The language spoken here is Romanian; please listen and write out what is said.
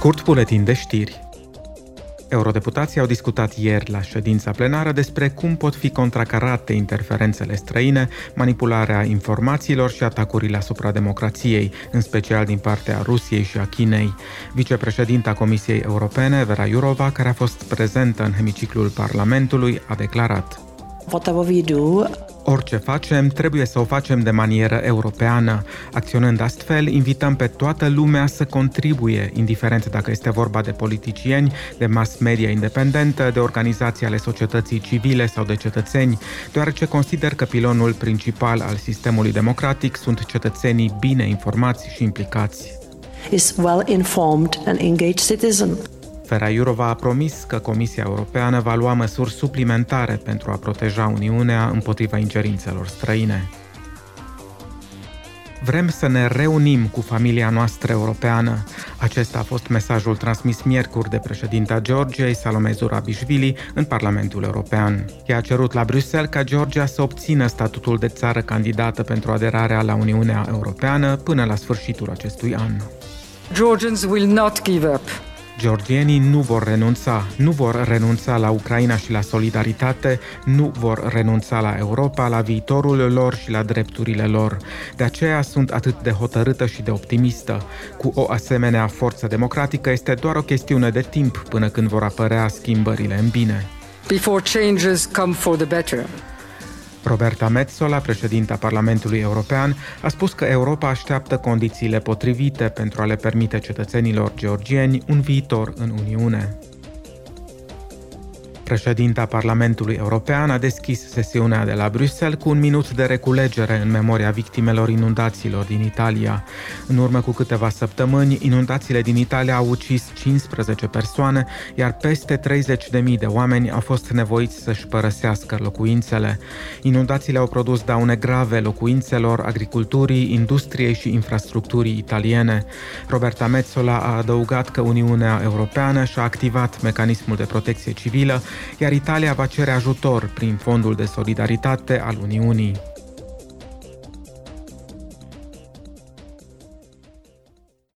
Scurt buletin de știri. Eurodeputații au discutat ieri la ședința plenară despre cum pot fi contracarate interferențele străine, manipularea informațiilor și atacurile asupra democrației, în special din partea Rusiei și a Chinei. Vicepreședinta Comisiei Europene, Vera Jourova, care a fost prezentă în hemiciclul Parlamentului, a declarat Whatever we do, Orice facem, trebuie să o facem de manieră europeană. Acționând astfel, invităm pe toată lumea să contribuie, indiferent dacă este vorba de politicieni, de mass media independentă, de organizații ale societății civile sau de cetățeni, deoarece consider că pilonul principal al sistemului democratic sunt cetățenii bine informați și implicați. is well-informed and engaged citizen. Vera Iurova a promis că Comisia Europeană va lua măsuri suplimentare pentru a proteja Uniunea împotriva ingerințelor străine. Vrem să ne reunim cu familia noastră europeană. Acesta a fost mesajul transmis miercuri de președinta Georgiei, Salome Zurabișvili, în Parlamentul European. Ea a cerut la Bruxelles ca Georgia să obțină statutul de țară candidată pentru aderarea la Uniunea Europeană până la sfârșitul acestui an. Georgians will not give up. Georgienii nu vor renunța, nu vor renunța la Ucraina și la solidaritate, nu vor renunța la Europa, la viitorul lor și la drepturile lor. De aceea sunt atât de hotărâtă și de optimistă. Cu o asemenea forță democratică este doar o chestiune de timp până când vor apărea schimbările în bine. Before changes come for the better. Roberta Metsola, președinta Parlamentului European, a spus că Europa așteaptă condițiile potrivite pentru a le permite cetățenilor georgieni un viitor în Uniune. Președinta Parlamentului European a deschis sesiunea de la Bruxelles cu un minut de reculegere în memoria victimelor inundațiilor din Italia. În urmă cu câteva săptămâni, inundațiile din Italia au ucis 15 persoane, iar peste 30.000 de oameni au fost nevoiți să-și părăsească locuințele. Inundațiile au produs daune grave locuințelor, agriculturii, industriei și infrastructurii italiene. Roberta Metzola a adăugat că Uniunea Europeană și-a activat mecanismul de protecție civilă iar Italia va cere ajutor prin Fondul de Solidaritate al Uniunii.